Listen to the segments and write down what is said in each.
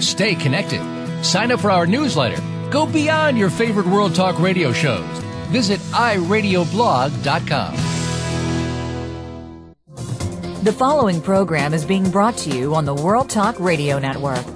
Stay connected. Sign up for our newsletter. Go beyond your favorite World Talk radio shows. Visit iradioblog.com. The following program is being brought to you on the World Talk Radio Network.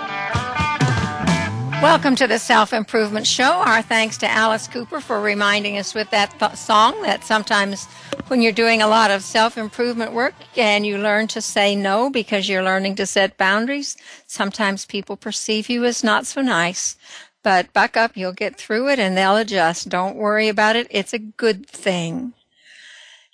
Welcome to the Self Improvement Show. Our thanks to Alice Cooper for reminding us with that th- song that sometimes when you're doing a lot of self improvement work and you learn to say no because you're learning to set boundaries, sometimes people perceive you as not so nice. But buck up, you'll get through it and they'll adjust. Don't worry about it. It's a good thing.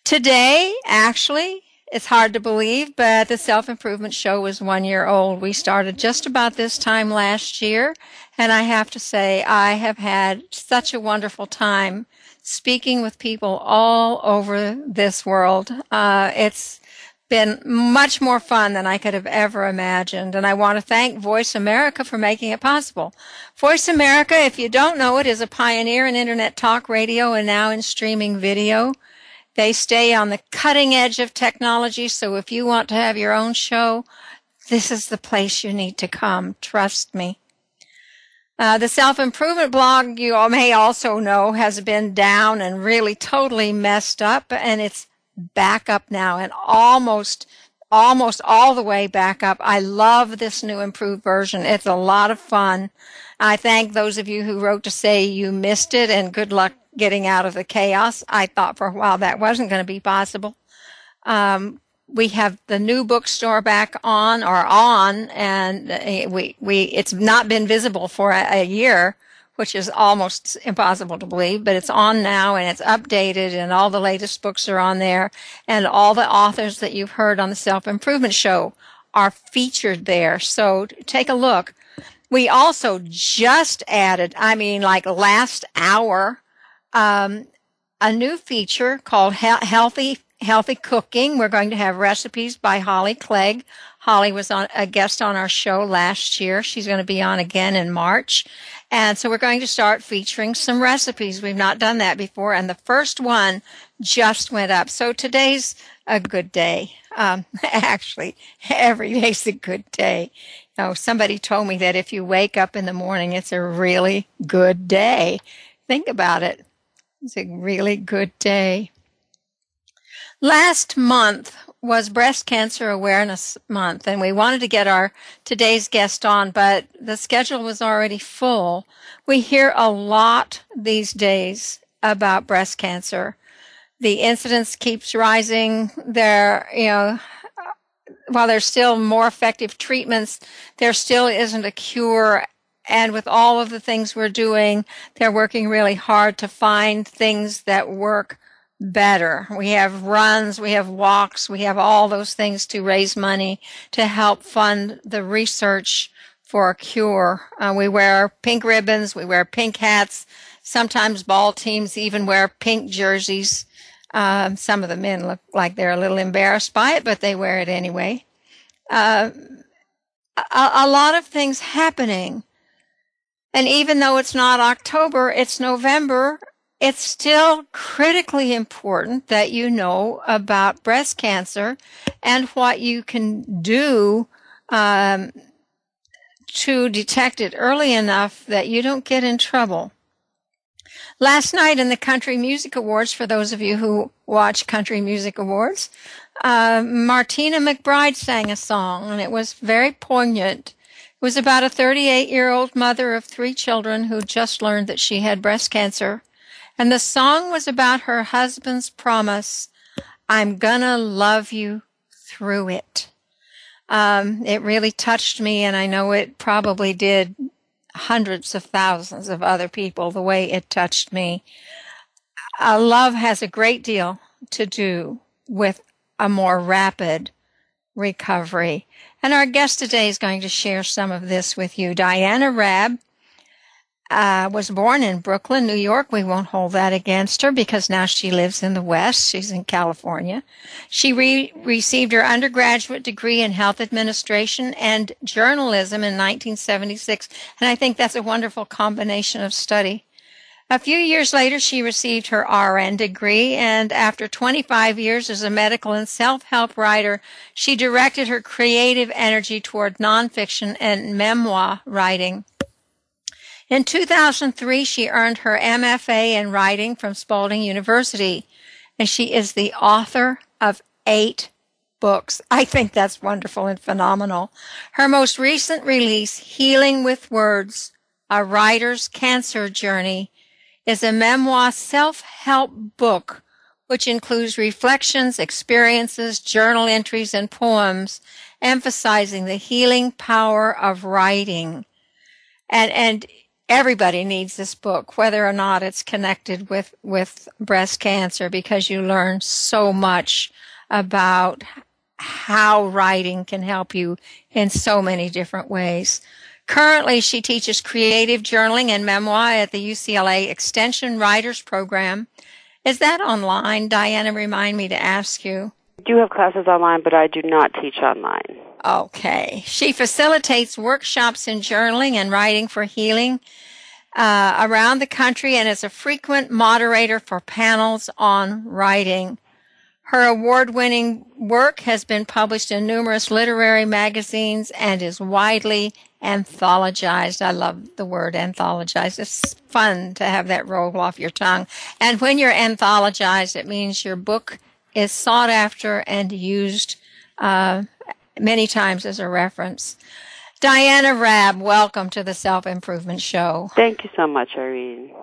Today, actually, it's hard to believe, but the Self Improvement Show was one year old. We started just about this time last year, and I have to say, I have had such a wonderful time speaking with people all over this world. Uh, it's been much more fun than I could have ever imagined. And I want to thank Voice America for making it possible. Voice America, if you don't know it, is a pioneer in internet talk radio and now in streaming video. They stay on the cutting edge of technology. So if you want to have your own show, this is the place you need to come. Trust me. Uh, the self improvement blog, you all may also know, has been down and really totally messed up, and it's back up now and almost, almost all the way back up. I love this new improved version. It's a lot of fun. I thank those of you who wrote to say you missed it and good luck getting out of the chaos. I thought for a while that wasn't going to be possible. Um, we have the new bookstore back on or on and we, we, it's not been visible for a, a year, which is almost impossible to believe, but it's on now and it's updated and all the latest books are on there and all the authors that you've heard on the self improvement show are featured there. So take a look. We also just added, I mean, like last hour, um, a new feature called He- Healthy Healthy Cooking. We're going to have recipes by Holly Clegg. Holly was on a guest on our show last year. She's going to be on again in March. And so we're going to start featuring some recipes. We've not done that before. And the first one just went up. So today's a good day. Um, actually, every day's a good day. Oh, somebody told me that if you wake up in the morning, it's a really good day. Think about it. It's a really good day. Last month was Breast Cancer Awareness Month, and we wanted to get our today's guest on, but the schedule was already full. We hear a lot these days about breast cancer. The incidence keeps rising. There, you know, while there's still more effective treatments, there still isn't a cure. And with all of the things we're doing, they're working really hard to find things that work better. We have runs, we have walks, we have all those things to raise money to help fund the research for a cure. Uh, we wear pink ribbons, we wear pink hats. Sometimes ball teams even wear pink jerseys. Um, some of the men look like they're a little embarrassed by it, but they wear it anyway. Uh, a, a lot of things happening. And even though it's not October, it's November, it's still critically important that you know about breast cancer and what you can do um, to detect it early enough that you don't get in trouble. Last night in the Country Music Awards, for those of you who watch Country Music Awards, uh, Martina McBride sang a song, and it was very poignant. Was about a 38 year old mother of three children who just learned that she had breast cancer. And the song was about her husband's promise I'm gonna love you through it. Um, it really touched me, and I know it probably did hundreds of thousands of other people the way it touched me. Uh, love has a great deal to do with a more rapid recovery. And our guest today is going to share some of this with you. Diana Raab uh, was born in Brooklyn, New York. We won't hold that against her because now she lives in the West. She's in California. She re- received her undergraduate degree in health administration and journalism in 1976. And I think that's a wonderful combination of study. A few years later, she received her RN degree, and after 25 years as a medical and self-help writer, she directed her creative energy toward nonfiction and memoir writing. In 2003, she earned her MFA in writing from Spalding University, and she is the author of eight books. I think that's wonderful and phenomenal. Her most recent release, Healing with Words, A Writer's Cancer Journey, is a memoir self-help book which includes reflections, experiences, journal entries, and poems emphasizing the healing power of writing. And, and everybody needs this book, whether or not it's connected with, with breast cancer, because you learn so much about how writing can help you in so many different ways. Currently, she teaches creative journaling and memoir at the UCLA Extension Writers Program. Is that online? Diana, remind me to ask you. I do have classes online, but I do not teach online. Okay. She facilitates workshops in journaling and writing for healing uh, around the country and is a frequent moderator for panels on writing. Her award winning work has been published in numerous literary magazines and is widely anthologized. I love the word anthologized. It's fun to have that roll off your tongue. And when you're anthologized, it means your book is sought after and used uh, many times as a reference. Diana Raab, welcome to the Self Improvement Show. Thank you so much, Irene.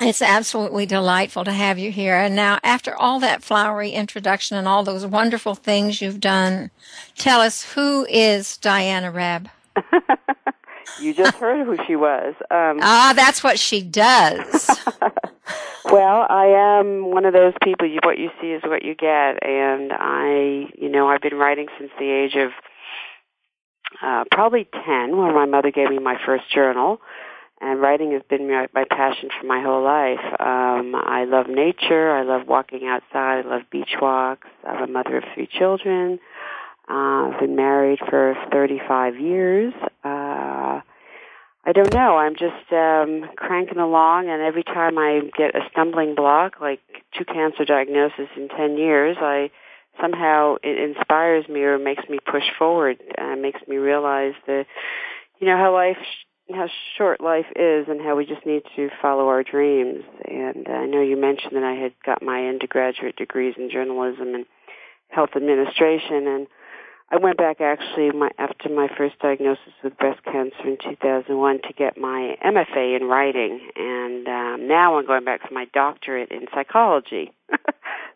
It's absolutely delightful to have you here. And now, after all that flowery introduction and all those wonderful things you've done, tell us who is Diana Raab? you just heard who she was. Um, Ah, that's what she does. well, I am one of those people. You, what you see is what you get, and I, you know, I've been writing since the age of uh, probably ten, when my mother gave me my first journal. And writing has been my, my passion for my whole life. Um, I love nature. I love walking outside. I love beach walks. I'm a mother of three children. Uh, I've been married for 35 years. Uh, I don't know. I'm just um, cranking along, and every time I get a stumbling block, like two cancer diagnoses in 10 years, I somehow it inspires me or makes me push forward. Uh, makes me realize that you know how life how short life is and how we just need to follow our dreams. And I know you mentioned that I had got my undergraduate degrees in journalism and health administration and I went back actually my, after my first diagnosis with breast cancer in 2001 to get my MFA in writing, and um, now I'm going back for my doctorate in psychology.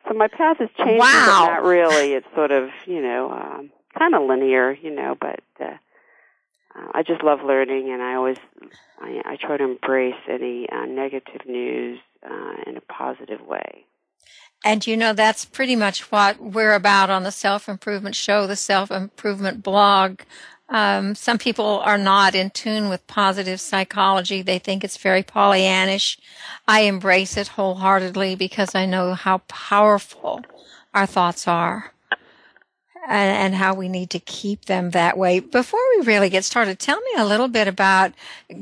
so my path has changed, Wow. but not really. It's sort of you know um, kind of linear, you know, but uh, uh, I just love learning, and I always I, I try to embrace any uh, negative news uh, in a positive way. And you know, that's pretty much what we're about on the Self Improvement Show, the Self Improvement blog. Um, some people are not in tune with positive psychology. They think it's very Pollyannish. I embrace it wholeheartedly because I know how powerful our thoughts are and, and how we need to keep them that way. Before we really get started, tell me a little bit about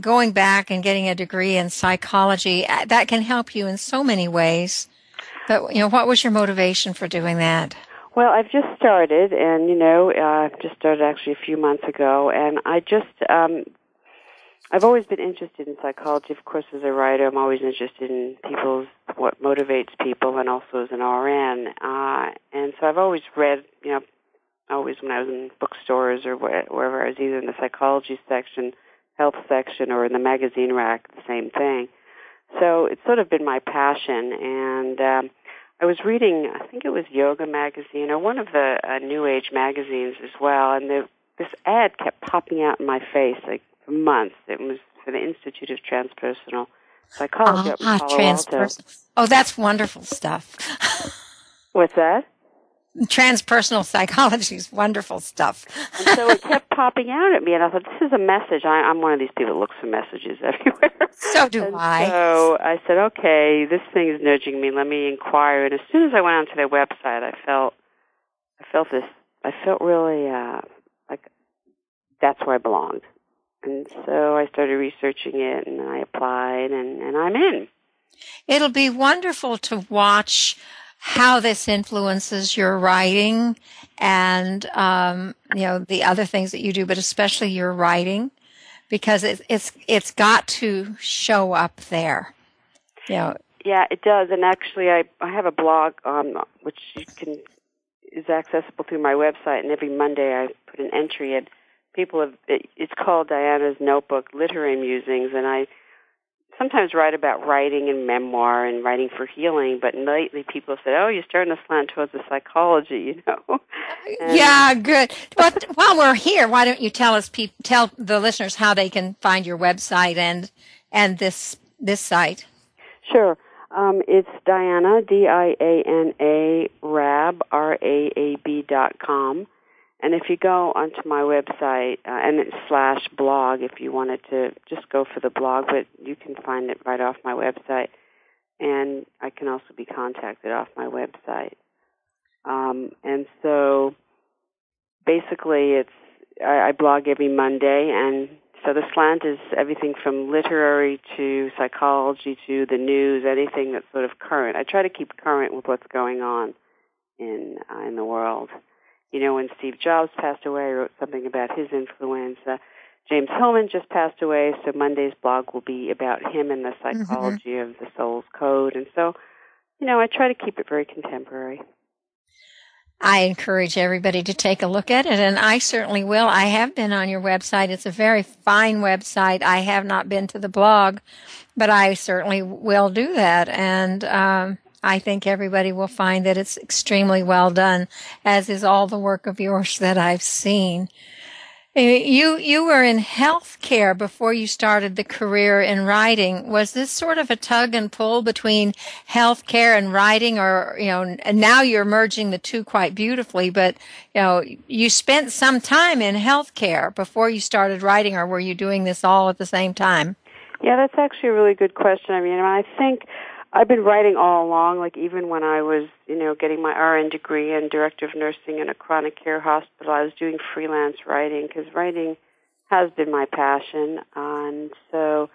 going back and getting a degree in psychology. Uh, That can help you in so many ways. But you know, what was your motivation for doing that? Well, I've just started, and you know, I uh, just started actually a few months ago, and I just um, I've always been interested in psychology. Of course, as a writer, I'm always interested in people's what motivates people, and also as an RN. Uh, and so I've always read, you know, always when I was in bookstores or wh- wherever I was, either in the psychology section, health section, or in the magazine rack, the same thing. So it's sort of been my passion, and um, I was reading, I think it was Yoga Magazine or one of the uh, New Age magazines as well, and the, this ad kept popping out in my face like for months. It was for the Institute of Transpersonal Psychology Ah, Palo Alto. transpers- Oh, that's wonderful stuff. What's that? Transpersonal psychology is wonderful stuff. And so it kept popping out at me, and I thought, this is a message. I, I'm one of these people that looks for messages everywhere. So do and I. So I said, okay, this thing is nudging me. Let me inquire. And as soon as I went onto their website, I felt, I felt this. I felt really uh, like that's where I belonged. And so I started researching it, and I applied, and, and I'm in. It'll be wonderful to watch how this influences your writing and um, you know the other things that you do, but especially your writing, because it's it's it's got to show up there. You know, Yeah, it does. And actually, I I have a blog um, which you can is accessible through my website. And every Monday, I put an entry in. People have it, it's called Diana's Notebook Literary Musings, and I sometimes write about writing and memoir and writing for healing. But lately, people have said, "Oh, you're starting to slant towards the psychology," you know. And- yeah, good. But while we're here, why don't you tell us, peop tell the listeners how they can find your website and and this this site. Sure. Um, it's Diana, D-I-A-N-A, Raab, R-A-A-B dot com. And if you go onto my website, uh, and it's slash blog if you wanted to just go for the blog, but you can find it right off my website. And I can also be contacted off my website. Um, and so basically it's, I, I blog every Monday and so the slant is everything from literary to psychology to the news, anything that's sort of current. I try to keep current with what's going on in uh, in the world. You know, when Steve Jobs passed away, I wrote something about his influence. Uh, James Hillman just passed away, so Monday's blog will be about him and the psychology of the soul's code. And so, you know, I try to keep it very contemporary. I encourage everybody to take a look at it, and I certainly will. I have been on your website. It's a very fine website. I have not been to the blog, but I certainly will do that. And um, I think everybody will find that it's extremely well done, as is all the work of yours that I've seen. Uh, You you were in healthcare before you started the career in writing. Was this sort of a tug and pull between healthcare and writing, or you know, and now you're merging the two quite beautifully? But you know, you spent some time in healthcare before you started writing, or were you doing this all at the same time? Yeah, that's actually a really good question. I mean, I think I've been writing all along, like even when I was, you know, getting my RN degree and director of nursing in a chronic care hospital, I was doing freelance writing because writing has been my passion. And so,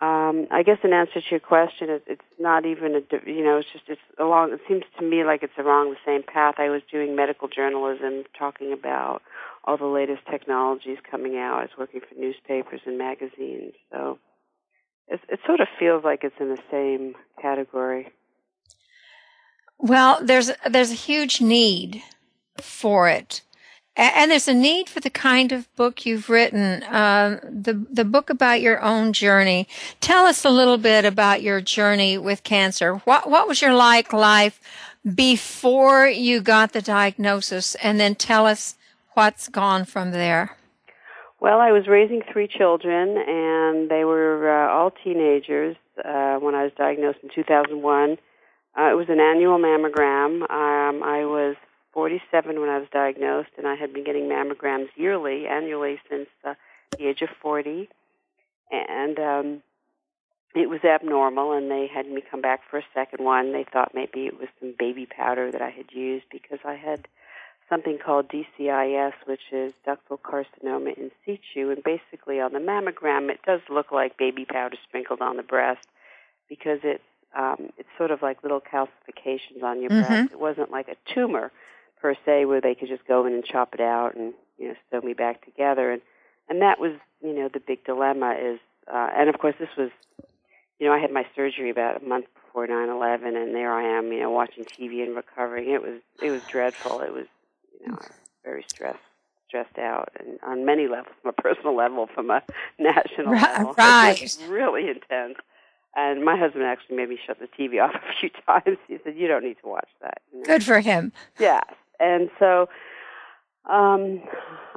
um, I guess in answer to your question, it, it's not even a, you know, it's just, it's along, it seems to me like it's along the same path. I was doing medical journalism, talking about all the latest technologies coming out. I was working for newspapers and magazines. So, it, it sort of feels like it's in the same category. Well, there's there's a huge need for it, and there's a need for the kind of book you've written. Um, the the book about your own journey. Tell us a little bit about your journey with cancer. What what was your like life before you got the diagnosis, and then tell us what's gone from there. Well, I was raising three children, and they were uh, teenagers uh, when I was diagnosed in 2001. Uh, it was an annual mammogram. Um, I was 47 when I was diagnosed, and I had been getting mammograms yearly, annually since uh, the age of 40. And um, it was abnormal, and they had me come back for a second one. They thought maybe it was some baby powder that I had used because I had something called DCIS, which is ductal carcinoma in situ. And basically, on the mammogram, it does look like baby powder sprinkled on the breast because it's um, it's sort of like little calcifications on your Mhm. breast. It wasn't like a tumor per se, where they could just go in and chop it out and you know sew me back together. And and that was you know the big dilemma is, uh, and of course this was, you know, I had my surgery about a month before nine eleven, and there I am, you know, watching TV and recovering. It was it was dreadful. It was you know very stressed stressed out and on many levels, from a personal level, from a national Right, level. right. It was really intense. And my husband actually made me shut the TV off a few times. He said, "You don't need to watch that." you know. Good for him. Yes. And so um,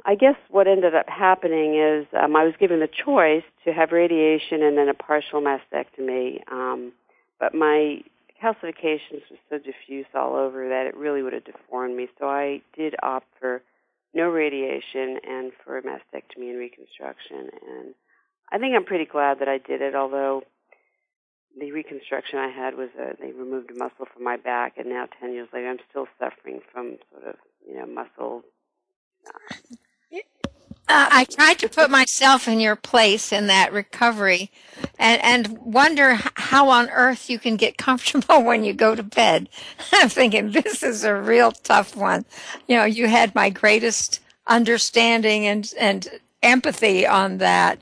I guess what ended up happening is um, I was given the choice to have radiation and then a partial mastectomy. Um, but my calcifications were so diffuse all over that it really would have deformed me. So I did opt for no radiation and for a mastectomy and reconstruction. And I think I'm pretty glad that I did it, although the reconstruction I had was uh, they removed a muscle from my back, and now ten years later, I'm still suffering from sort of you know muscle. Uh, I tried to put myself in your place in that recovery and, and wonder how on earth you can get comfortable when you go to bed. I'm thinking this is a real tough one. You know, you had my greatest understanding and, and empathy on that.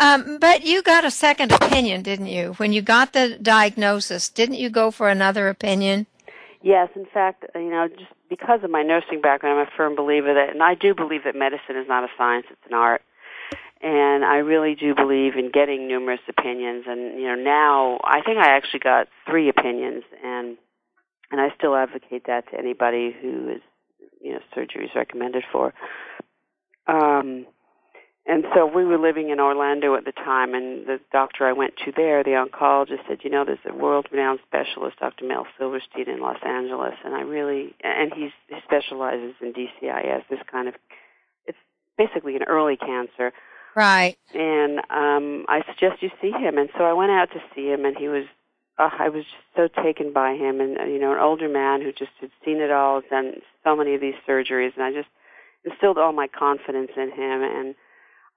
Um, but you got a second opinion, didn't you? When you got the diagnosis, didn't you go for another opinion? Yes, in fact, you know, just because of my nursing background, I'm a firm believer that, and I do believe that medicine is not a science; it's an art. And I really do believe in getting numerous opinions. And you know, now I think I actually got three opinions, and and I still advocate that to anybody who is, you know, surgery is recommended for. Um, and so we were living in Orlando at the time, and the doctor I went to there, the oncologist, said, you know, there's a world-renowned specialist, Dr. Mel Silverstein in Los Angeles, and I really, and he's, he specializes in DCIS, this kind of, it's basically an early cancer, Right. and um, I suggest you see him. And so I went out to see him, and he was, uh, I was just so taken by him, and uh, you know, an older man who just had seen it all, done so many of these surgeries, and I just instilled all my confidence in him, and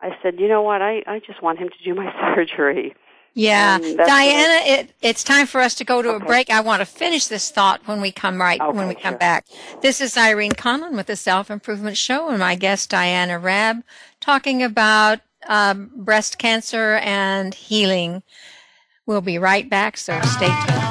I said, you know what, I I just want him to do my surgery. Yeah. Diana, it, it's time for us to go to a break. I want to finish this thought when we come right, when we come sure. back. This is Irene Conlon with the Self Improvement Show and my guest Diana Raab talking about um, breast cancer and healing. We'll be right back, so stay tuned.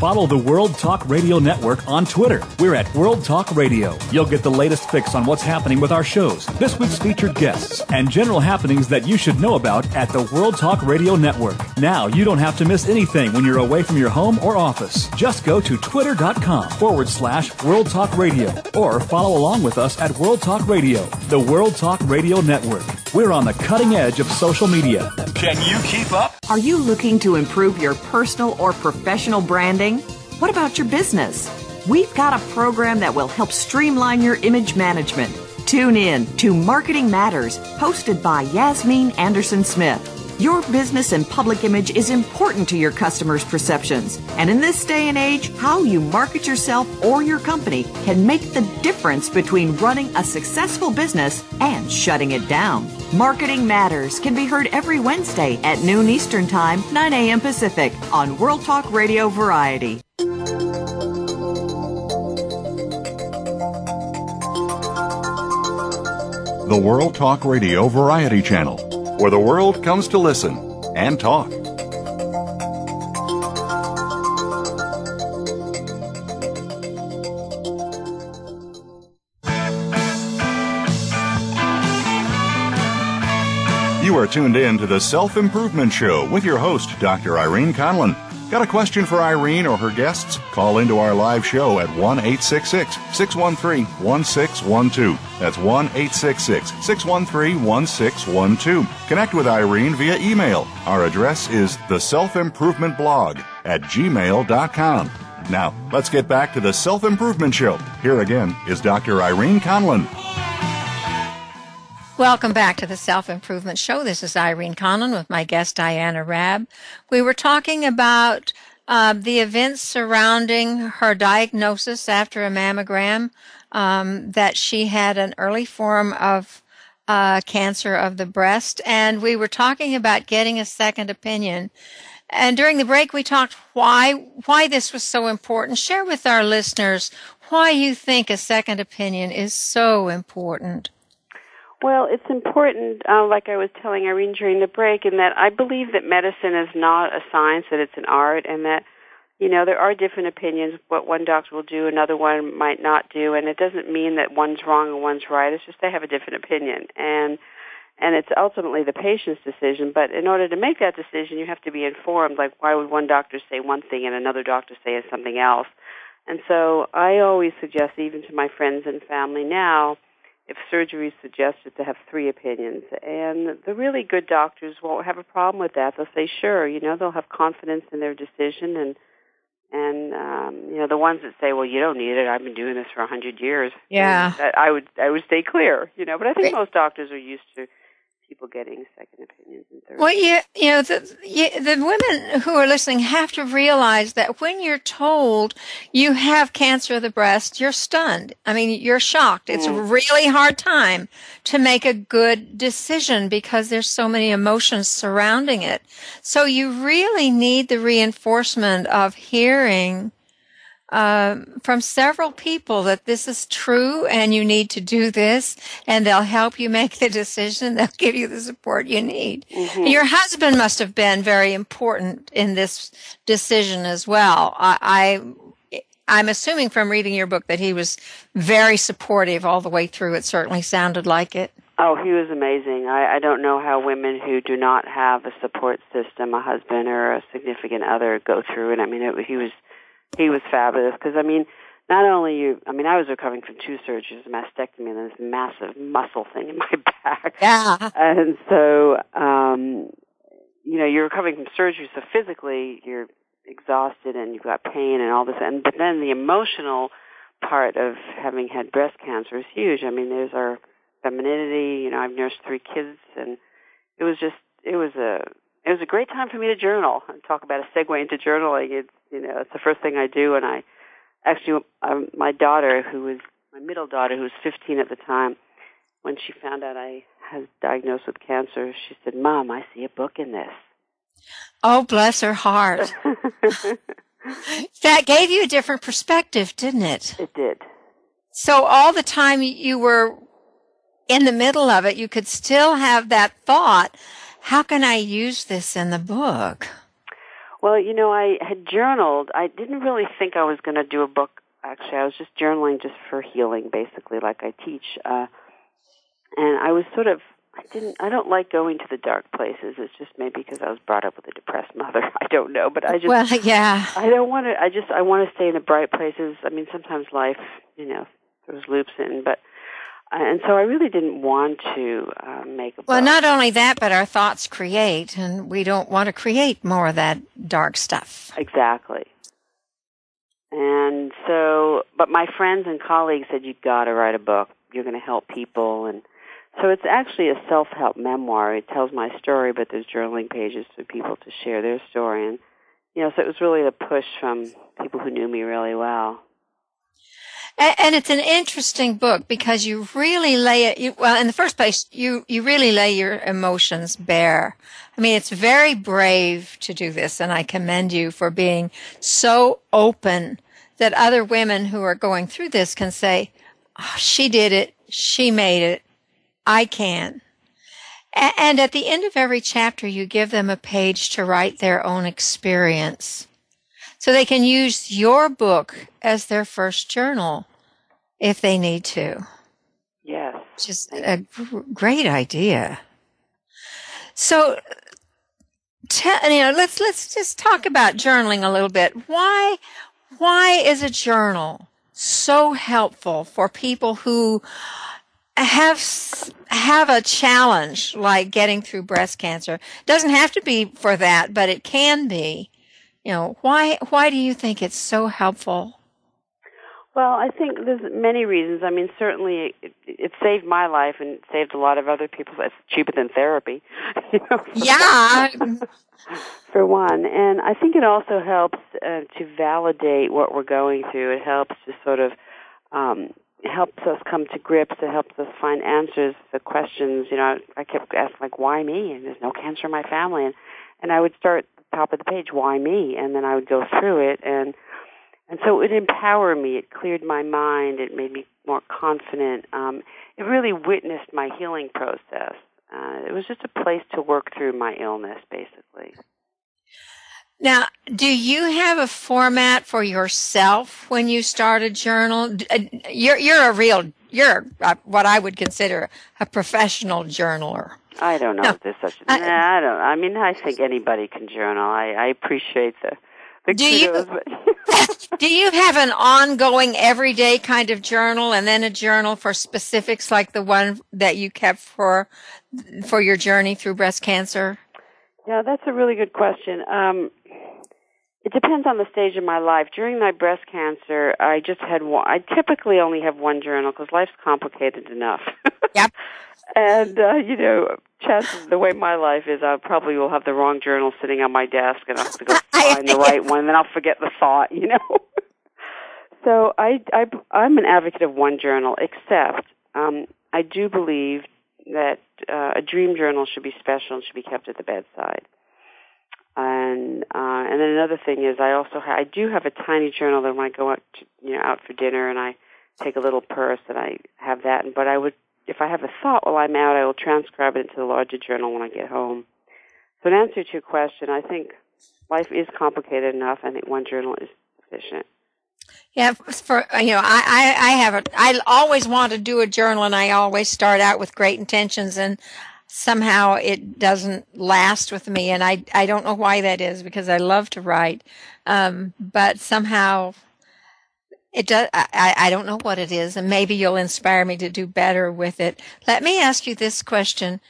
Follow the World Talk Radio Network on Twitter. We're at World Talk Radio. You'll get the latest fix on what's happening with our shows, this week's featured guests, and general happenings that you should know about at the World Talk Radio Network. Now you don't have to miss anything when you're away from your home or office. Just go to twitter.com forward slash World Talk Radio or follow along with us at World Talk Radio, the World Talk Radio Network. We're on the cutting edge of social media. Can you keep up? Are you looking to improve your personal or professional branding? What about your business? We've got a program that will help streamline your image management. Tune in to Marketing Matters, hosted by Yasmin Anderson Smith. Your business and public image is important to your customers' perceptions. And in this day and age, how you market yourself or your company can make the difference between running a successful business and shutting it down. Marketing Matters can be heard every Wednesday at noon Eastern Time, 9 a.m. Pacific on World Talk Radio Variety. The World Talk Radio Variety Channel, where the world comes to listen and talk. You are tuned in to the Self Improvement Show with your host, Dr. Irene Conlon. Got a question for Irene or her guests? Call into our live show at 1 866 613 1612. That's 1 866 613 1612. Connect with Irene via email. Our address is the self improvement blog at gmail.com. Now, let's get back to the Self Improvement Show. Here again is Dr. Irene Conlon. Welcome back to the Self Improvement Show. This is Irene Conlon with my guest Diana Raab. We were talking about uh, the events surrounding her diagnosis after a mammogram um, that she had an early form of uh, cancer of the breast, and we were talking about getting a second opinion. And during the break, we talked why why this was so important. Share with our listeners why you think a second opinion is so important. Well, it's important, uh, like I was telling Irene during the break, in that I believe that medicine is not a science, that it's an art, and that, you know, there are different opinions. What one doctor will do, another one might not do, and it doesn't mean that one's wrong and one's right. It's just they have a different opinion. And, and it's ultimately the patient's decision, but in order to make that decision, you have to be informed, like why would one doctor say one thing and another doctor say something else? And so I always suggest, even to my friends and family now, if surgery is suggested to have three opinions. And the really good doctors won't have a problem with that. They'll say, sure, you know, they'll have confidence in their decision and and um, you know the ones that say, "Well, you don't need it. I've been doing this for a hundred years." Yeah. That I would I would stay clear, you know. But I think most doctors are used to people getting second opinions and third. Well, you, you know, the, you, the women who are listening have to realize that when you're told you have cancer of the breast, you're stunned. I mean, you're shocked. It's a mm. really hard time to make a good decision because there's so many emotions surrounding it. So you really need the reinforcement of hearing um, from several people that this is true and you need to do this and they'll help you make the decision. They'll give you the support you need. Your husband must have been very important in this decision as well. I, I, I'm assuming from reading your book that he was very supportive all the way through. It certainly sounded like it. Oh, he was amazing. I, I don't know how women who do not have a support system, a husband or a significant other, go through it. I mean, it, he was he was fabulous because I mean, not only you. I mean, I was recovering from two surgeries, a mastectomy, and this massive muscle thing in my back. Yeah. And so, um, you know, you're recovering from surgery, so physically you're exhausted and you've got pain and all this, and but then the emotional part of having had breast cancer is huge. I mean, there's our femininity. You know, I've nursed three kids, and it was just it was a it was a great time for me to journal and talk about a segue into journaling. It's you know it's the first thing I do, and I actually um, my daughter who was my middle daughter who was 15 at the time when she found out I was diagnosed with cancer, she said, "Mom, I see a book in this." Oh, bless her heart. that gave you a different perspective, didn't it? It did. So all the time you were in the middle of it, you could still have that thought, how can I use this in the book? Well, you know, I had journaled. I didn't really think I was going to do a book. Actually, I was just journaling just for healing, basically, like I teach. Uh, and I was sort of, I didn't, I don't like going to the dark places. It's just maybe because I was brought up with a depressed mother. I don't know, but I just, Well, yeah. I don't want to. I just, I want to stay in the bright places. I mean, sometimes life, you know, throws loops in, but. And so I really didn't want to uh, make a Book. Well, not only that, but our thoughts create, and we don't want to create more of that dark stuff. Exactly. And so, but my friends and colleagues said, "You've got to write a book. You're going to help people. And so it's actually a self-help memoir. It tells my story, but there's journaling pages for people to share their story. And, you know, so it was really a push from people who knew me really well. A- And it's an interesting book because you really lay it, you, well, in the first place, you, you really lay your emotions bare. I mean, it's very brave to do this, and I commend you for being so open that other women who are going through this can say, oh, she did it, she made it, I can. And at the end of every chapter, you give them a page to write their own experience. So they can use your book as their first journal if they need to. Yes. Just a great idea. So, te- you know, let's let's just talk about journaling a little bit. Why why is a journal so helpful for people who have have a challenge like getting through breast cancer? Doesn't have to be for that, but it can be. You know, why why do you think it's so helpful? Well, I think there's many reasons. I mean, certainly it, it saved my life and it saved a lot of other people's. It's cheaper than therapy. You know? Yeah. for one. And I think it also helps uh, to validate what we're going through. It helps to sort of um, helps us come to grips. It helps us find answers to questions. You know, I kept asking like, "Why me?" And there's no cancer in my family, and and I would start at the top of the page, "Why me?" And then I would go through it, and and so it empowered me. It cleared my mind. It made me more confident. Um, it really witnessed my healing process. Uh, it was just a place to work through my illness, basically. Now, do you have a format for yourself when you start a journal? Uh, You're you're a real you're uh, what I would consider a professional journaler. I don't know No. if there's such. I- nah, I don't. I mean, I think anybody can journal. I, I appreciate the the Do you- kudos, but Do you have an ongoing everyday kind of journal and then a journal for specifics like the one that you kept for for your journey through breast cancer? yeah, that's a really good question. Um, it depends on the stage of my life. During my breast cancer, I just had one. I typically only have one journal because life's complicated enough. Yep. And uh, you know, chances the way my life is, I probably will have the wrong journal sitting on my desk, and I'll have to go find the right one, and then I'll forget the thought. You know. so I, I I'm an advocate of one journal, except um, I do believe that uh, a dream journal should be special and should be kept at the bedside. And uh, and then another thing is, I also ha- I do have a tiny journal that when I go out to, you know out for dinner and I take a little purse and I have that. But I would if I have a thought while I'm out, I will transcribe it into the larger journal when I get home. So in answer to your question, I think life is complicated enough. I think one journal is sufficient. Yeah, for you know, I, I I have a I always want to do a journal, and I always start out with great intentions, and somehow it doesn't last with me, and I I don't know why that is because I love to write, um, but somehow it does. I I don't know what it is, and maybe you'll inspire me to do better with it. Let me ask you this question.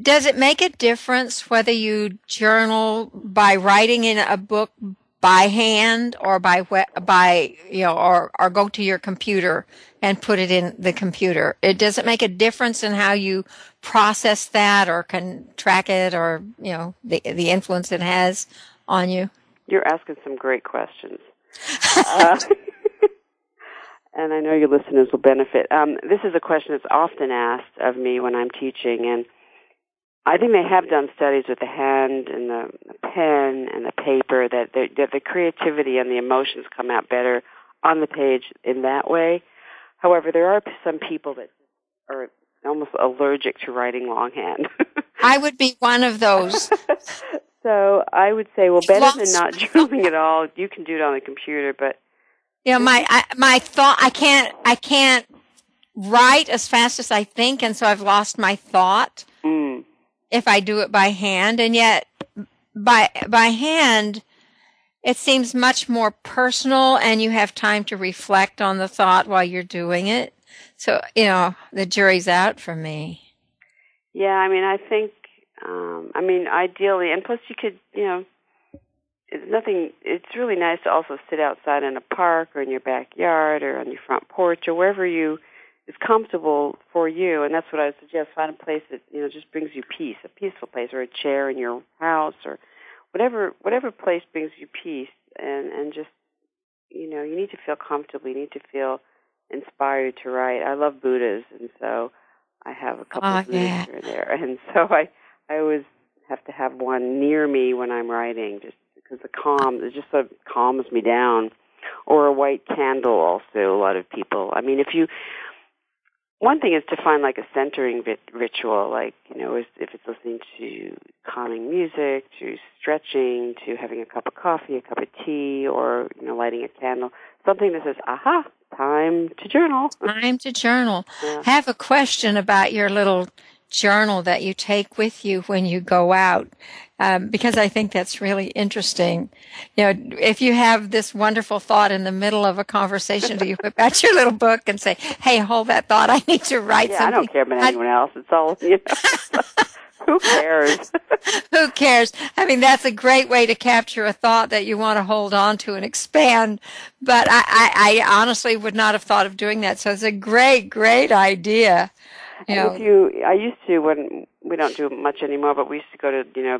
Does it make a difference whether you journal by writing in a book by hand or by by you know or or go to your computer and put it in the computer? It does it make a difference in how you process that or can track it or you know the the influence it has on you? You're asking some great questions. uh, and I know your listeners will benefit. Um, this is a question that's often asked of me when I'm teaching, and I think they have done studies with the hand and the, pen and the paper that, the, that the creativity and the emotions come out better on the page in that way. However, there are some people that are almost allergic to writing longhand. I would be one of those. so I would say, well, better than not journaling at all. You can do it on the computer, but You know, my I, my thought I can't I can't write as fast as I think, and so I've lost my thought mm, if I do it by hand. And yet, by by hand, it seems much more personal, and you have time to reflect on the thought while you're doing it. So you know, the jury's out for me. yeah, I mean, I think, um, I mean, ideally, and plus you could, you know, it's nothing. It's really nice to also sit outside in a park or in your backyard or on your front porch or wherever you is comfortable for you. And that's what I would suggest. Find a place that you know just brings you peace, a peaceful place, or a chair in your house, or whatever whatever place brings you peace. And and just you know, you need to feel comfortable. You need to feel inspired to write. I love Buddhas, and so I have a couple Oh, of Buddhas yeah. here and there. And so I I always have to have one near me when I'm writing, just because the calm it just sort of calms me down. Or a white candle, also. A lot of people. I mean, if you one thing is to find like a centering rit- ritual, like you know, is- if it's listening to calming music, to stretching, to having a cup of coffee, a cup of tea, or you know, lighting a candle. Something that says, "Aha, time to journal." Time to journal. Yeah. I have a question about your little journal that you take with you when you go out, um, because I think that's really interesting. You know, if you have this wonderful thought in the middle of a conversation, do you whip out your little book and say, "Hey, hold that thought. I need to write Yeah, I don't care about anyone else. It's all you know. Who cares? Who cares? I mean, that's a great way to capture a thought that you want to hold on to and expand. But I, I, I honestly would not have thought of doing that. So it's a great, great idea. And if you, I used to when we don't do much anymore, but we used to go to you know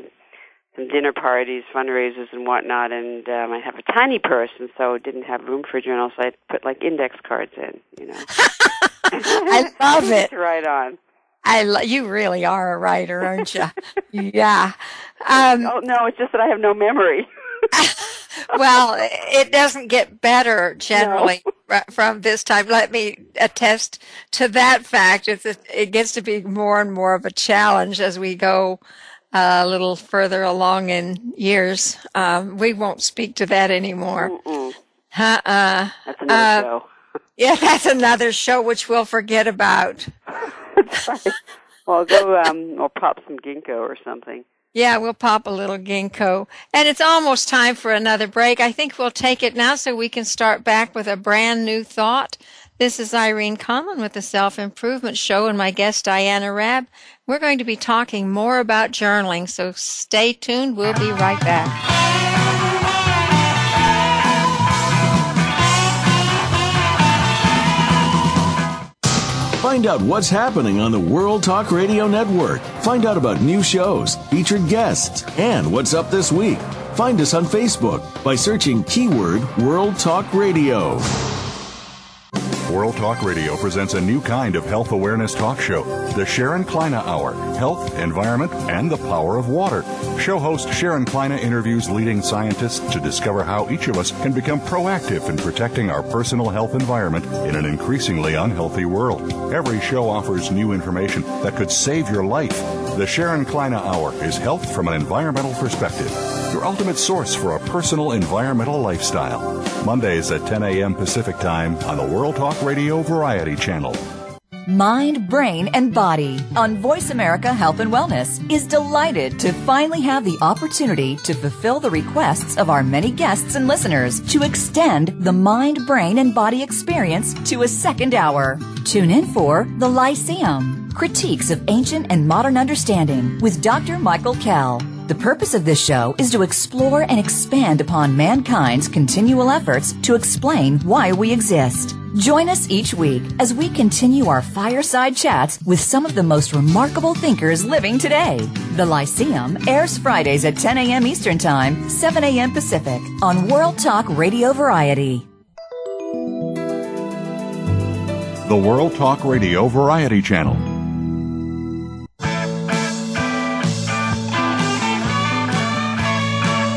some dinner parties, fundraisers, and whatnot, and um, I have a tiny purse, and so it didn't have room for a journal, so I put like index cards in, you know. I love it. write on. I lo- you really are a writer, aren't you? yeah. Um, Oh no, it's just that I have no memory. Well, it doesn't get better generally fr- from this time. Let me attest to that fact. It's it gets to be more and more of a challenge as we go uh, a little further along in years. Um, we won't speak to that anymore. Mm-mm. Uh-uh. That's another Uh, show. Yeah, that's another show which we'll forget about. Right. Well, I'll go um, or pop some ginkgo or something. Yeah, we'll pop a little ginkgo. And it's almost time for another break. I think we'll take it now so we can start back with a brand new thought. This is Irene Conlon with the Self Improvement Show and my guest Diana Raab. We're going to be talking more about journaling, so stay tuned. We'll be right back. Find out what's happening on the World Talk Radio Network. Find out about new shows, featured guests, and what's up this week. Find us on Facebook by searching keyword World Talk Radio. World Talk Radio presents a new kind of health awareness talk show, the Sharon Kleyne Hour Health, Environment, and the Power of Water. Show host Sharon Kleyne interviews leading scientists to discover how each of us can become proactive in protecting our personal health environment in an increasingly unhealthy world. Every show offers new information that could save your life. The Sharon Kleyne Hour is health from an environmental perspective, your ultimate source for a personal environmental lifestyle. Mondays at 10 a.m. Pacific Time on the World Talk Radio Variety Channel. Mind, Brain, and Body on Voice America Health and Wellness is delighted to finally have the opportunity to fulfill the requests of our many guests and listeners to extend the mind, brain, and body experience to a second hour. Tune in for The Lyceum Critiques of Ancient and Modern Understanding with Dr. Michael Kell. The purpose of this show is to explore and expand upon mankind's continual efforts to explain why we exist. Join us each week as we continue our fireside chats with some of the most remarkable thinkers living today. The Lyceum airs Fridays at 10 a.m. Eastern Time, 7 a.m. Pacific on World Talk Radio Variety. The World Talk Radio Variety Channel.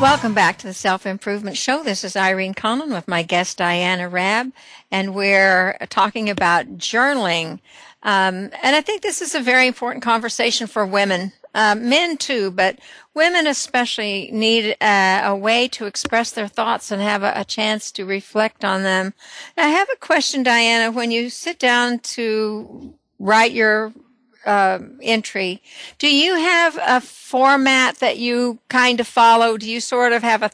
Welcome back to the Self Improvement Show. This is Irene Conlon with my guest Diana Raab, and we're talking about journaling. Um, and I think this is a very important conversation for women, um, men too, but women especially need uh, a way to express their thoughts and have a, a chance to reflect on them. I have a question, Diana. When you sit down to write your uh, entry. Do you have a format that you kind of follow? Do you sort of have a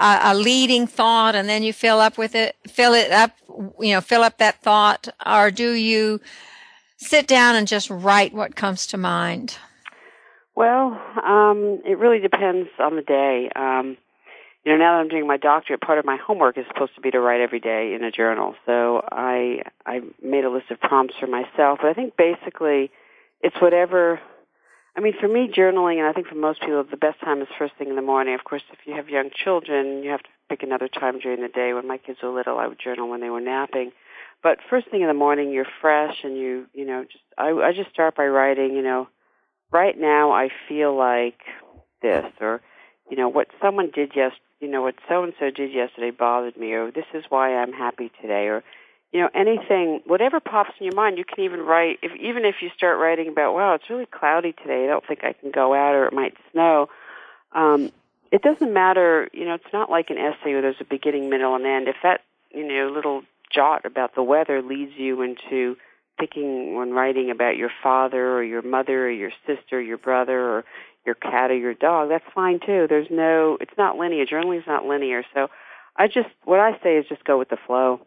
a, a leading thought and then you fill up with it, fill it up, you know, fill up that thought, or do you sit down and just write what comes to mind? Well, um, it really depends on the day. Um, you know, now that I'm doing my doctorate, part of my homework is supposed to be to write every day in a journal. So I I made a list of prompts for myself. But I think basically it's whatever. I mean, for me, journaling, and I think for most people, the best time is first thing in the morning. Of course, if you have young children, you have to pick another time during the day. When my kids were little, I would journal when they were napping. But first thing in the morning, you're fresh, and you, you know, just I, I just start by writing. You know, right now I feel like this, or you know, what someone did yes, you know, what so and so did yesterday bothered me, or this is why I'm happy today, or you know, anything, whatever pops in your mind, you can even write. If even if you start writing about, wow, it's really cloudy today, I don't think I can go out, or it might snow. um, it doesn't matter. You know, it's not like an essay where there's a beginning, middle, and end. If that you know little jot about the weather leads you into thinking when writing about your father or your mother or your sister, or your brother, or your cat or your dog, that's fine too. There's no, it's not linear. Journaling is not linear. So I just, what I say is just go with the flow.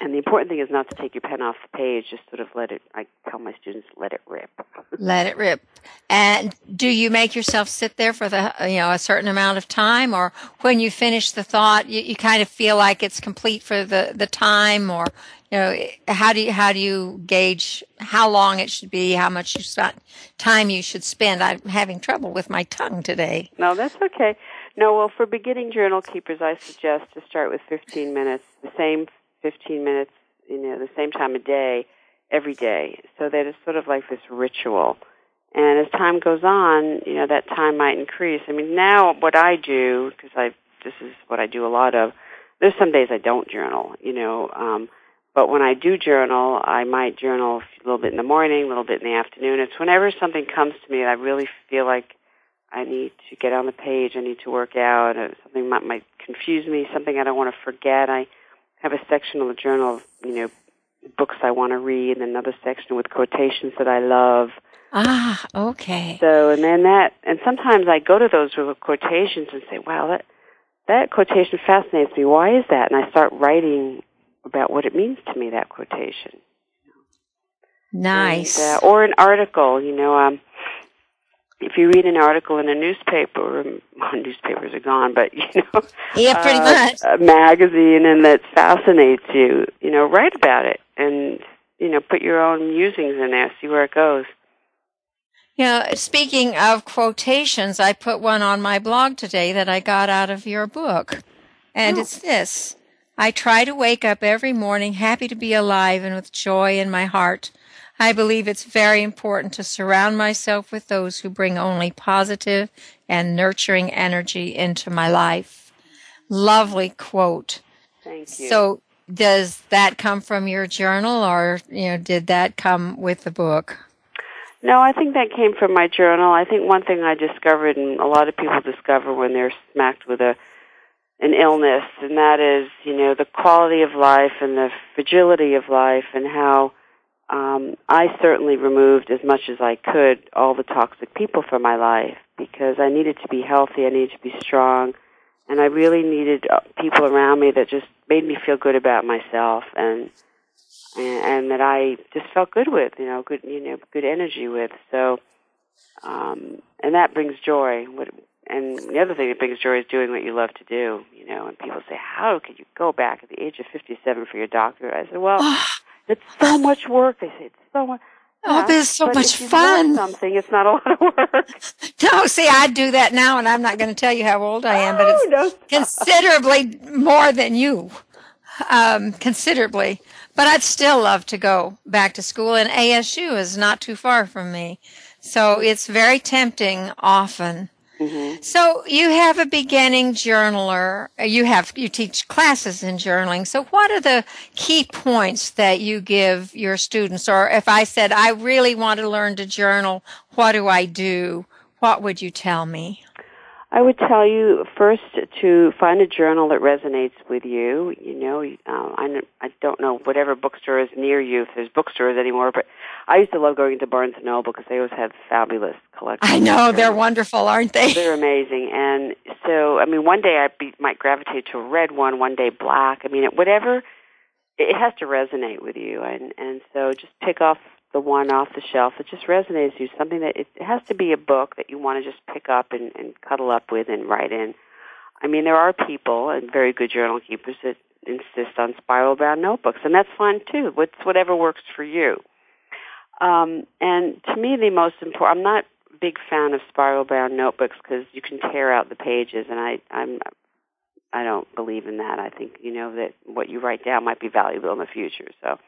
And the important thing is not to take your pen off the page, just sort of let it, I tell my students, let it rip. Let it rip. And do you make yourself sit there for the, you know, a certain amount of time or when you finish the thought, you, you kind of feel like it's complete for the, the time or, you know, how do you, how do you gauge how long it should be, how much you time you should spend? I'm having trouble with my tongue today. No, that's okay. No, well, for beginning journal keepers, I suggest to start with 15 minutes, the same 15 minutes, you know, the same time of day, every day, so that it's sort of like this ritual. And as time goes on, you know, that time might increase. I mean, now what I do, because I, this is what I do a lot of, there's some days I don't journal, you know, um, but when I do journal, I might journal a little bit in the morning, a little bit in the afternoon. It's whenever something comes to me that I really feel like I need to get on the page, I need to work out, something might, might confuse me, something I don't want to forget. I have a section of the journal of, you know, books I want to read, and another section with quotations that I love. Ah, okay. So, and then that, and sometimes I go to those with quotations and say, wow, that, that quotation fascinates me. Why is that? And I start writing about what it means to me, that quotation. Nice. And, uh, or an article, you know, um, if you read an article in a newspaper, well, newspapers are gone, but you know, yeah, pretty uh, much, a magazine, and that fascinates you, you know, write about it, and you know, put your own musings in there, see where it goes. You know, speaking of quotations, I put one on my blog today that I got out of your book, and Oh. it's this: I try to wake up every morning happy to be alive and with joy in my heart. I believe it's very important to surround myself with those who bring only positive and nurturing energy into my life. Lovely quote. Thank you. So, does that come from your journal, or you know, did that come with the book? No, I think that came from my journal. I think one thing I discovered, and a lot of people discover when they're smacked with a an illness, and that is, you know, the quality of life and the fragility of life, and how um, I certainly removed as much as I could all the toxic people from my life because I needed to be healthy, I needed to be strong, and I really needed uh, people around me that just made me feel good about myself and and, and that I just felt good with, you know, good you know, good energy with. So um and that brings joy. What and the other thing that brings joy is doing what you love to do, you know, and people say, How could you go back at the age of fifty seven for your doctorate? I said, Well, it's so much work. They say it's so much Oh, yeah, but it's so much fun. Something, it's not a lot of work. No, see, I do that now, and I'm not going to tell you how old I am, but Oh, it's no, considerably more than you. Um, considerably. But I'd still love to go back to school, and ASU is not too far from me. So it's very tempting often. Mm-hmm. So you have a beginning journaler. You have you teach classes in journaling. So what are the key points that you give your students? Or if I said I really want to learn to journal, what do I do? What would you tell me? I would tell you first to find a journal that resonates with you. You know, um, I, I don't know whatever bookstore is near you, if there's bookstores anymore, but I used to love going to Barnes and Noble because they always have fabulous collections. I know they're wonderful, aren't they? They're amazing, and so I mean, one day I be, might gravitate to a red one, one day black. I mean, it, whatever it has to resonate with you, and and so just pick off the one off the shelf that just resonates with you. Something that it, has to be a book that you want to just pick up and, and cuddle up with and write in. I mean, there are people and very good journal keepers that insist on spiral bound notebooks, and that's fine too. What's whatever works for you. Um, and to me, the most important. I'm not a big fan of spiral bound notebooks because you can tear out the pages, and I I'm I don't believe in that. I think you know that what you write down might be valuable in the future. So,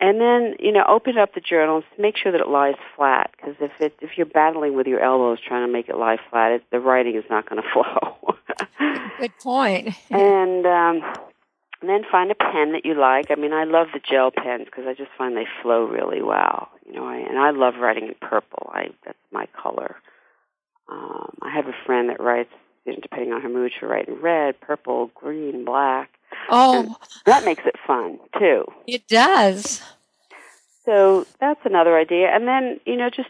and then you know, open up the journals. Make sure that it lies flat because if it if you're battling with your elbows trying to make it lie flat, it, the writing is not going to flow. Good point. and um, and then find a pen that you like. I mean, I love the gel pens because I just find they flow really well. You know, I, and I love writing in purple. I that's my color. Um, I have a friend that writes, you know, depending on her mood, she'll write in red, purple, green, black. Oh, That makes it fun too. it does. So that's another idea. And then, you know, just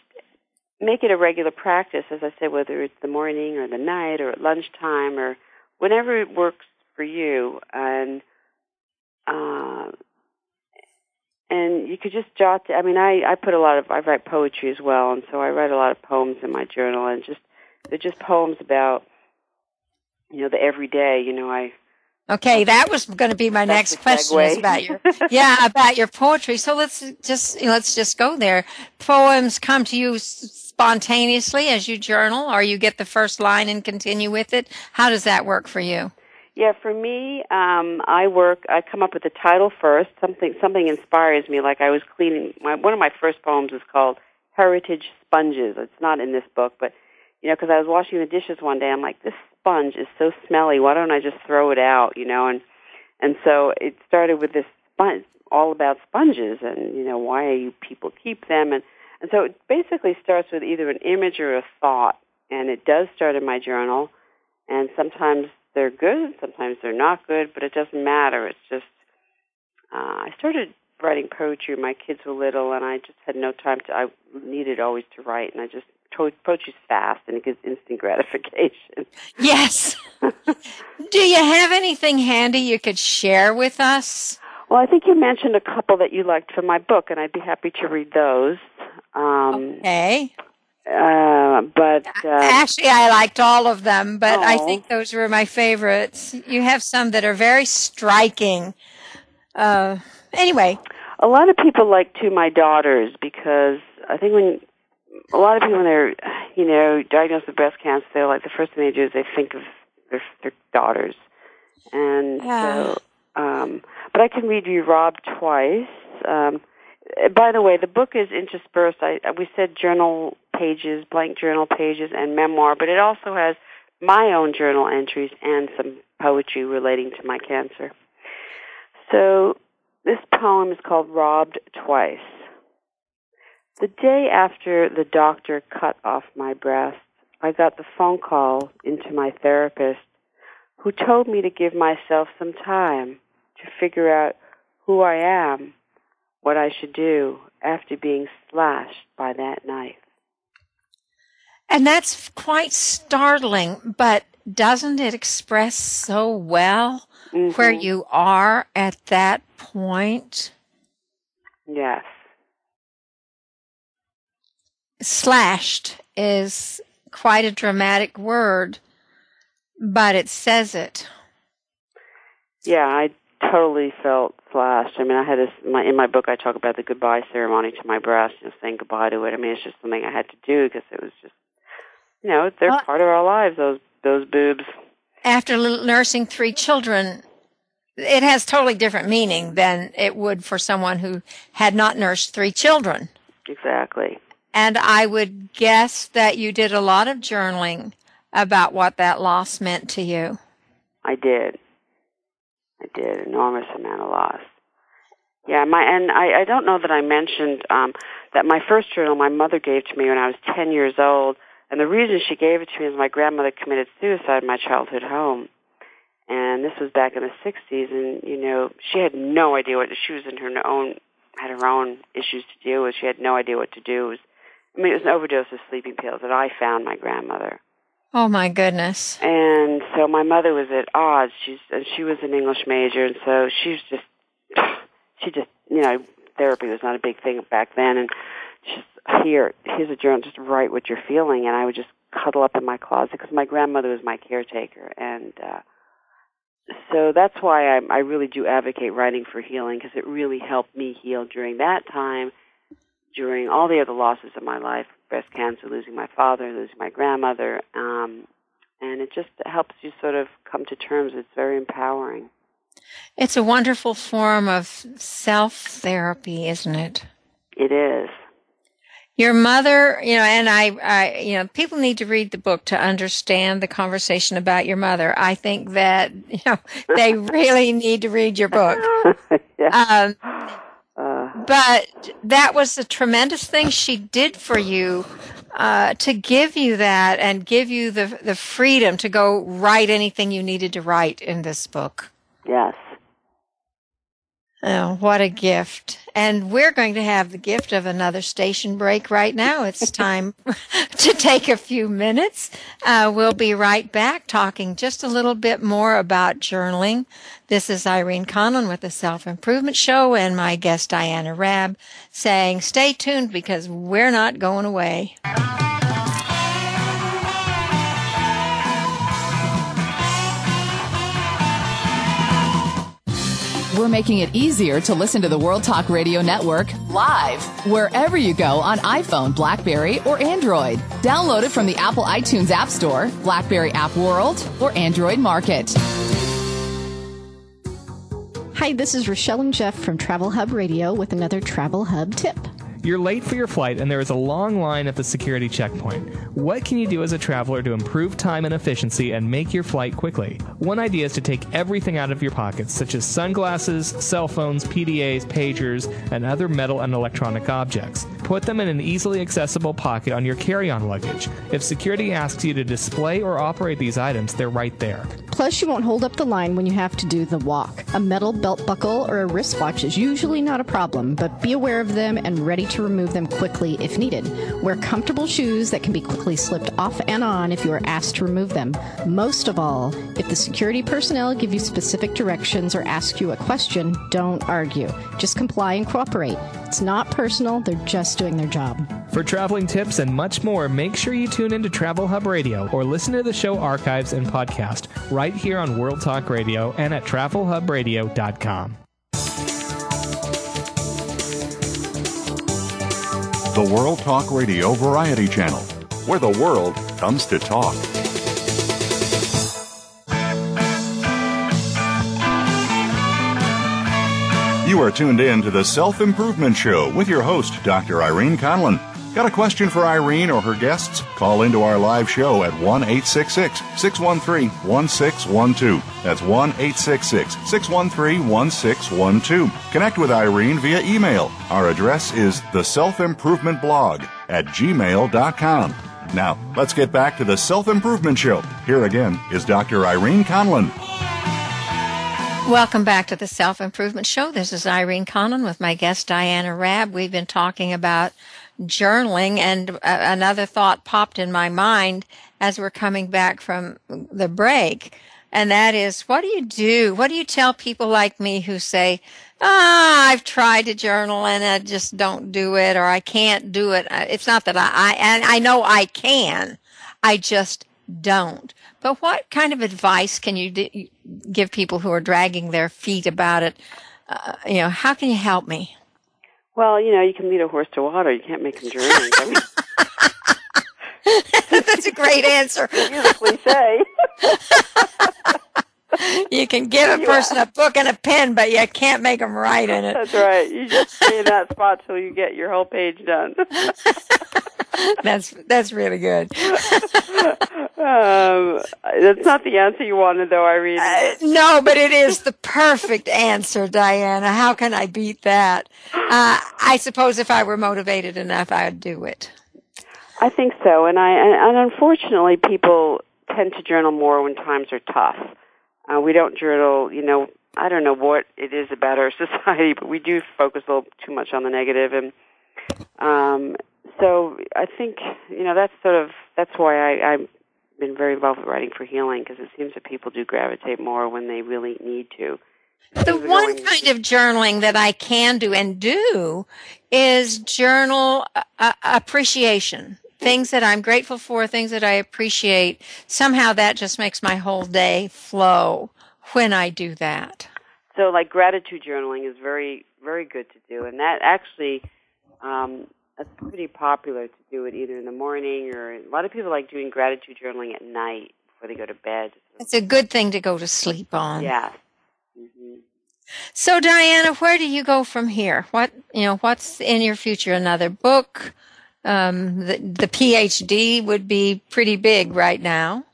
make it a regular practice, as I said, whether it's the morning or the night or at lunchtime or whenever it works for you. And, uh, and you could just jot, I mean, I, I put a lot of, I write poetry as well, and so I write a lot of poems in my journal, and just, they're just poems about, you know, the everyday, you know, I, Okay, that was going to be my That's next question is about your yeah about your poetry. So let's just let's just go there. Poems come to you spontaneously as you journal, or you get the first line and continue with it. How does that work for you? Yeah, for me, um, I work. I come up with the title first. Something something inspires me. Like I was cleaning. My, one of my first poems is called "Heritage Sponges." It's not in this book, but you know, because I was washing the dishes one day, I'm like, this sponge is so smelly. Why don't I just throw it out? You know, and and so it started with this sponge, all about sponges, and you know, why you people keep them, and and so it basically starts with either an image or a thought, and it does start in my journal, and sometimes they're good, sometimes they're not good, but it doesn't matter. It's just uh, I started writing poetry my kids were little, and I just had no time to. I needed always to write, and I just poetry's fast and it gives instant gratification. Yes. Do you have anything handy you could share with us? Well, I think you mentioned a couple that you liked from my book, and I'd be happy to read those. Um, Okay. uh, but uh, Actually, I liked all of them, but I Oh. think those were my favorites. You have some that are very striking. Uh, anyway, a lot of people like to my daughters because I think when a lot of people when they're you know diagnosed with breast cancer, they're like the first thing they do is they think of their, their daughters, and Yeah. so. Um, but I can read you Rob twice. Um, by the way, the book is interspersed. I we said journal pages, blank journal pages, and memoir, but it also has my own journal entries and some poetry relating to my cancer. So this poem is called Robbed Twice. The day after the doctor cut off my breast, I got the phone call into my therapist who told me to give myself some time to figure out who I am, what I should do after being slashed by that knife. and that's quite startling, but doesn't it express so well where Mhm. you are at that point? Yes. Slashed is quite a dramatic word, but it says it. Yeah, I totally felt slashed. I mean, I had this my, in my book. I talk about the goodbye ceremony to my breast, you know, saying goodbye to it. I mean, it's just something I had to do because it was just, you know, they're Well- part of our lives. Those those boobs. After nursing three children, it has totally different meaning than it would for someone who had not nursed three children. Exactly. And I would guess that you did a lot of journaling about what that loss meant to you. I did. I did enormous amount of loss. Yeah, my and I, I don't know that I mentioned um, that my first journal my mother gave to me when I was ten years old, and the reason she gave it to me is my grandmother committed suicide in my childhood home, and this was back in the '60s, and you know she had no idea what she was in her own had her own issues to deal with. She had no idea what to do. It was, I mean, it was an overdose of sleeping pills that I found my grandmother. Oh my goodness. And so my mother was at odds. She's and she was an English major, and so she was just she just you know therapy was not a big thing back then, and just here here's a journal, just write what you're feeling, and I would just cuddle up in my closet because my grandmother was my caretaker, and uh, so that's why I, I really do advocate writing for healing because it really helped me heal during that time, during all the other losses of my life, breast cancer, losing my father, losing my grandmother, um, and it just helps you sort of come to terms. It's very empowering. It's a wonderful form of self therapy, isn't it? It is. Your mother, you know, and I, I, you know, people need to read the book to understand the conversation about your mother. I think that, you know, they really need to read your book. yeah. Um, but that was a tremendous thing she did for you. uh, to give you that and give you the the freedom to go write anything you needed to write in this book. Yes. Oh, what a gift. And we're going to have the gift of another station break right now. It's time to take a few minutes. Uh, we'll be right back talking just a little bit more about journaling. This is Irene Conlon with the Self Improvement Show and my guest Diana Raab saying stay tuned because we're not going away. We're making it easier to listen to the World Talk Radio Network live wherever you go on iPhone, Blackberry, or Android. Download it from the Apple iTunes App Store, Blackberry App World, or Android Market. Hi, this is Rochelle and Jeff from Travel Hub Radio with another Travel Hub tip. You're late for your flight and there is a long line at the security checkpoint. What can you do as a traveler to improve time and efficiency and make your flight quickly? One idea is to take everything out of your pockets, such as sunglasses, cell phones, PDAs, pagers, and other metal and electronic objects. Put them in an easily accessible pocket on your carry on luggage. If security asks you to display or operate these items, they're right there. Plus, you won't hold up the line when you have to do the walk. A metal belt buckle or a wristwatch is usually not a problem, but be aware of them and ready to remove them quickly if needed. Wear comfortable shoes that can be quickly slipped off and on if you are asked to remove them. Most of all, if the security personnel give you specific directions or ask you a question, don't argue. Just comply and cooperate. It's not personal, they're just doing their job. For traveling tips and much more, make sure you tune into Travel Hub Radio or listen to the show archives and podcast right here on World Talk Radio and at travelhubradio.com. The World Talk Radio Variety Channel, where the world comes to talk. You are tuned in to the Self Improvement Show with your host, Dr. Irene Conlon. Got a question for Irene or her guests? Call into our live show at 1 866 613 1612. That's 1 866 613 1612. Connect with Irene via email. Our address is the self improvement blog at gmail.com. Now, let's get back to the Self Improvement Show. Here again is Dr. Irene Conlon. Welcome back to the Self Improvement Show. This is Irene Conlon with my guest Diana Raab. We've been talking about journaling, and another thought popped in my mind as we're coming back from the break, and that is, what do you do? What do you tell people like me who say, ah, I've tried to journal and I just don't do it, or I can't do it. Uh, It's not that I, I and I know I can, I just don't. But what kind of advice can you d- give people who are dragging their feet about it? Uh, you know, how can you help me? Well, you know, you can lead a horse to water. You can't make him drink. I mean, That's a great answer. A cliche. You can give a person a book and a pen, but you can't make them write in it. That's right. You just stay in that spot till you get your whole page done. That's that's really good. um, that's not the answer you wanted, though, Irene. Uh, no, but it is the perfect answer, Diana. How can I beat that? Uh, I suppose if I were motivated enough, I'd do it. I think so, and I and, and unfortunately, people tend to journal more when times are tough. Uh, we don't journal, you know. I don't know what it is about our society, but we do focus a little too much on the negative, and um, so I think you know that's sort of that's why I, I've been very involved with writing for healing because it seems that people do gravitate more when they really need to. The one kind of journaling that I can do and do is journal uh, uh, appreciation. Things that I'm grateful for, things that I appreciate. Somehow that just makes my whole day flow when I do that. So, like gratitude journaling is very, very good to do, and that actually, um, that's pretty popular to do it either in the morning or a lot of people like doing gratitude journaling at night before they go to bed. It's a good thing to go to sleep on. Yeah. So Diana, where do you go from here? What you know, what's in your future? Another book? Um, the, the PhD would be pretty big right now.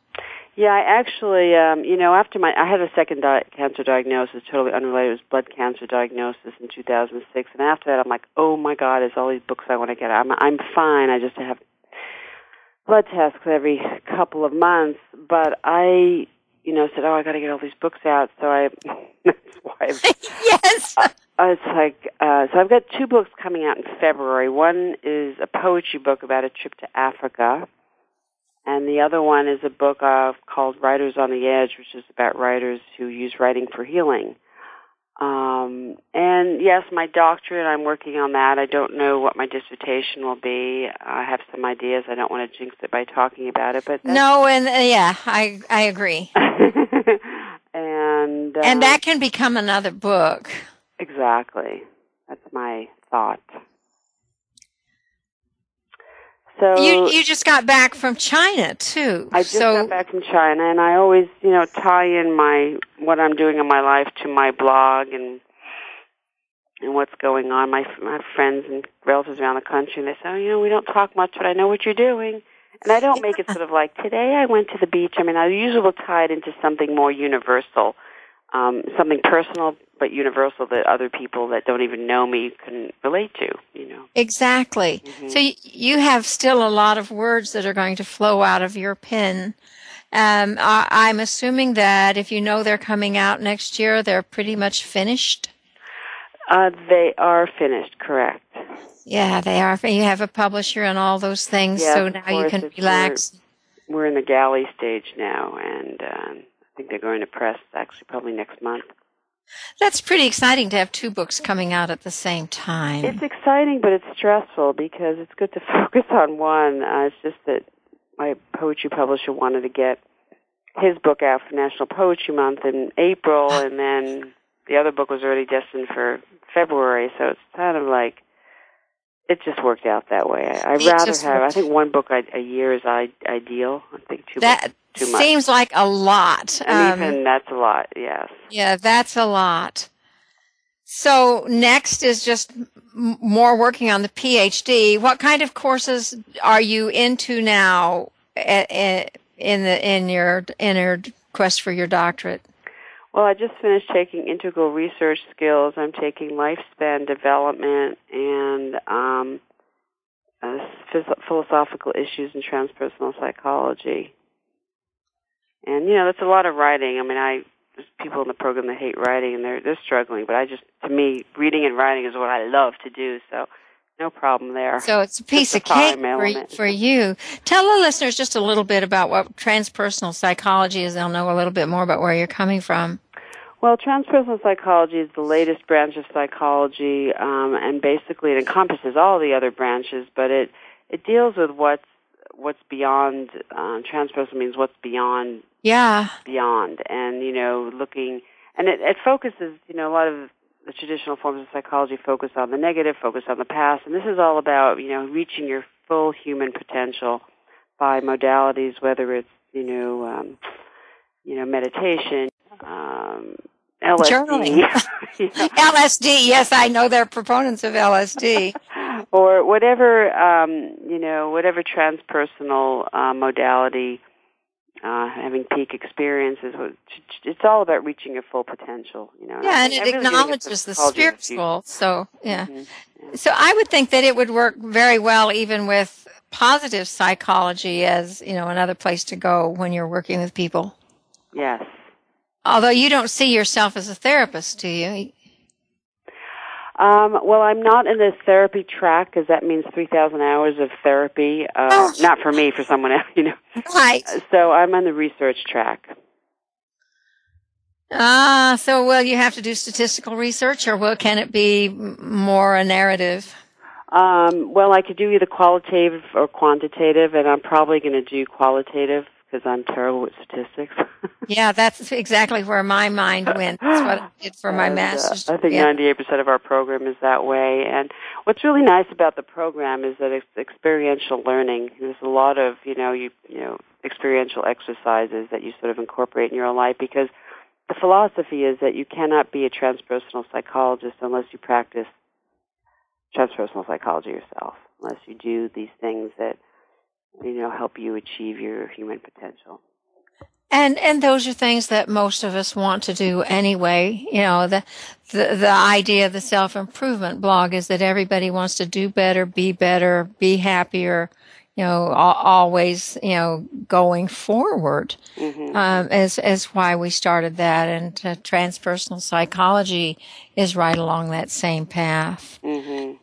Yeah, I actually, um, you know, after my, I had a second di- cancer diagnosis, totally unrelated. It was blood cancer diagnosis in 2006, and after that, I'm like, oh my God, there's all these books I want to get. I'm, I'm fine. I just have, blood tests every couple of months. But I, you know, said, "Oh, I got to get all these books out." So I, that's why. I've, yes. Uh, it's like uh, so. I've got two books coming out in February. One is a poetry book about a trip to Africa, and the other one is a book uh, called Writers on the Edge, which is about writers who use writing for healing. Um, and yes, my doctorate, I'm working on that. I don't know what my dissertation will be. I have some ideas. I don't want to jinx it by talking about it, but that's- No, and uh, yeah, I I agree. and uh, and that can become another book. exactly. That's my thought. So You you just got back from China too. I just so got back from China, and I always, you know, tie in my what I'm doing in my life to my blog and and what's going on. My my friends and relatives around the country, and they say, oh, you know, we don't talk much, but I know what you're doing. And I don't make it sort of like today I went to the beach. I mean, I usually will tie it into something more universal, um, something personal but universal that other people that don't even know me can relate to. You know. Exactly. Mm-hmm. So y- you have still a lot of words that are going to flow out of your pen. Um, I- I'm assuming that if you know they're coming out next year, they're pretty much finished. Uh, they are finished, correct. Yeah, they are. You have a publisher and all those things, Yes, so now you can relax. We're, we're in the galley stage now, and um, I think they're going to press actually probably next month. That's pretty exciting to have two books coming out at the same time. It's exciting, but it's stressful because it's good to focus on one. Uh, it's just that my poetry publisher wanted to get his book out for National Poetry Month in April, and then the other book was already destined for February. So it's kind of like it just worked out that way. I, I'd rather have. I think one book a, a year is I, ideal. I think two that books too much. seems like a lot. and Um, even that's a lot. Yes. Yeah, that's a lot. So next is just m- more working on the PhD. What kind of courses are you into now a- a- in the in your in your quest for your doctorate? Well, I just finished taking integral research skills. I'm taking lifespan development and um, uh, phys- philosophical issues in transpersonal psychology. And you know, that's a lot of writing. I mean, I there's people in the program that hate writing and they're they're struggling, but I just to me, reading and writing is what I love to do. So, no problem there. So it's a piece of cake for, for you. Tell the listeners just a little bit about what transpersonal psychology is. They'll know a little bit more about where you're coming from. Well, transpersonal psychology is the latest branch of psychology, um, and basically it encompasses all the other branches, but it it deals with what's what's beyond. Uh, transpersonal means what's beyond Yeah. beyond, and you know, looking and it, it focuses. You know, a lot of the traditional forms of psychology focus on the negative, focus on the past, and this is all about you know reaching your full human potential by modalities, whether it's you know um, you know meditation, um, LSD, Journaling. LSD. Yes, I know they're proponents of LSD. or whatever um, you know, whatever transpersonal uh, modality, uh, having peak experiences. It's all about reaching your full potential. You know. Yeah, and I it acknowledges the psychology of future. spiritual. So, yeah. Mm-hmm. So I would think that it would work very well even with positive psychology as, you know, another place to go when you're working with people. Yes. Although you don't see yourself as a therapist, do you? Um, well, I'm not in the therapy track because that means 3,000 hours of therapy. Uh, Oh. Not for me, for someone else, you know. Right. So I'm on the research track. Ah, so will you have to do statistical research or will, can it be more a narrative? Um, well, I could do either qualitative or quantitative, and I'm probably going to do qualitative because I'm terrible with statistics. Yeah, that's exactly where my mind went. That's what I did for my And, uh, master's. I think yeah. 98% of our program is that way. And what's really nice about the program is that it's experiential learning. There's a lot of, you know, you, you know, experiential exercises that you sort of incorporate in your own life because the philosophy is that you cannot be a transpersonal psychologist unless you practice transpersonal psychology yourself, unless you do these things that, you know, help you achieve your human potential. And and those are things that most of us want to do anyway. You know, the the the idea of the self improvement blog is that everybody wants to do better, be better, be happier, you know, al- always, you know, going forward. Um, as as why we started that, and uh, transpersonal psychology is right along that same path. Mm-hmm.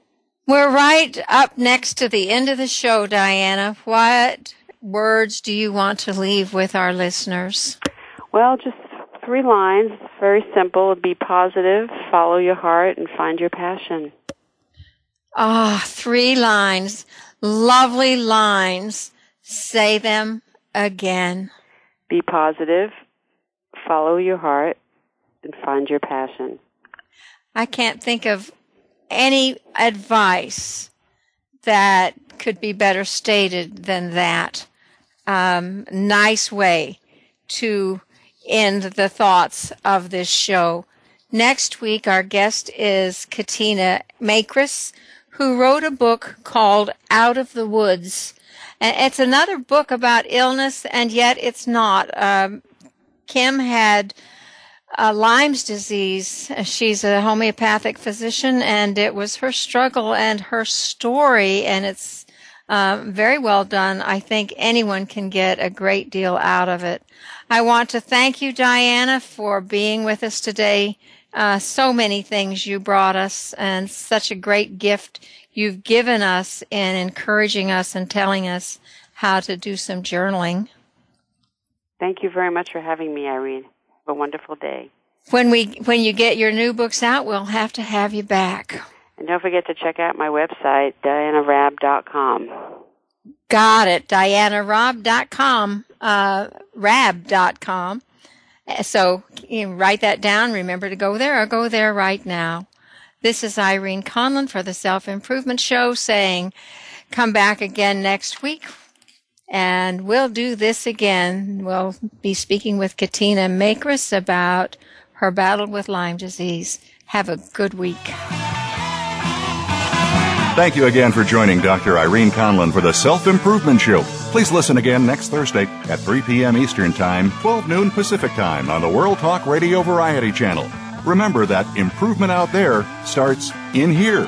We're right up next to the end of the show, Diana. What words do you want to leave with our listeners? Well, just three lines. Very simple. Be positive, follow your heart, and find your passion. Ah, three lines. Lovely lines. Say them again. Be positive, follow your heart, and find your passion. I can't think of any advice that could be better stated than that. Um, nice way to end the thoughts of this show. Next week, our guest is Katina Makris, who wrote a book called Out of the Woods. And it's another book about illness, and yet it's not. Um, Kim had uh, Lyme's disease. She's a homeopathic physician, and it was her struggle and her story, and it's um, very well done. I think anyone can get a great deal out of it. I want to thank you, Diana, for being with us today. Uh, so many things you brought us, and such a great gift you've given us in encouraging us and telling us how to do some journaling. Thank you very much for having me, Irene. Have a wonderful day. When we when you get your new books out, we'll have to have you back. And don't forget to check out my website, dianaraab.com. Got it. DianaRaab.com, uh, rab.com. Uh, So write that down. Remember to go there or go there right now. This is Irene Conlon for the Self Improvement Show saying, come back again next week and we'll do this again. We'll be speaking with Katina Makris about her battle with Lyme disease. Have a good week. Thank you again for joining Dr. Irene Conlon for the Self Improvement Show. Please listen again next Thursday at 3 p.m. Eastern Time, 12 noon Pacific Time on the World Talk Radio Variety Channel. Remember that improvement out there starts in here.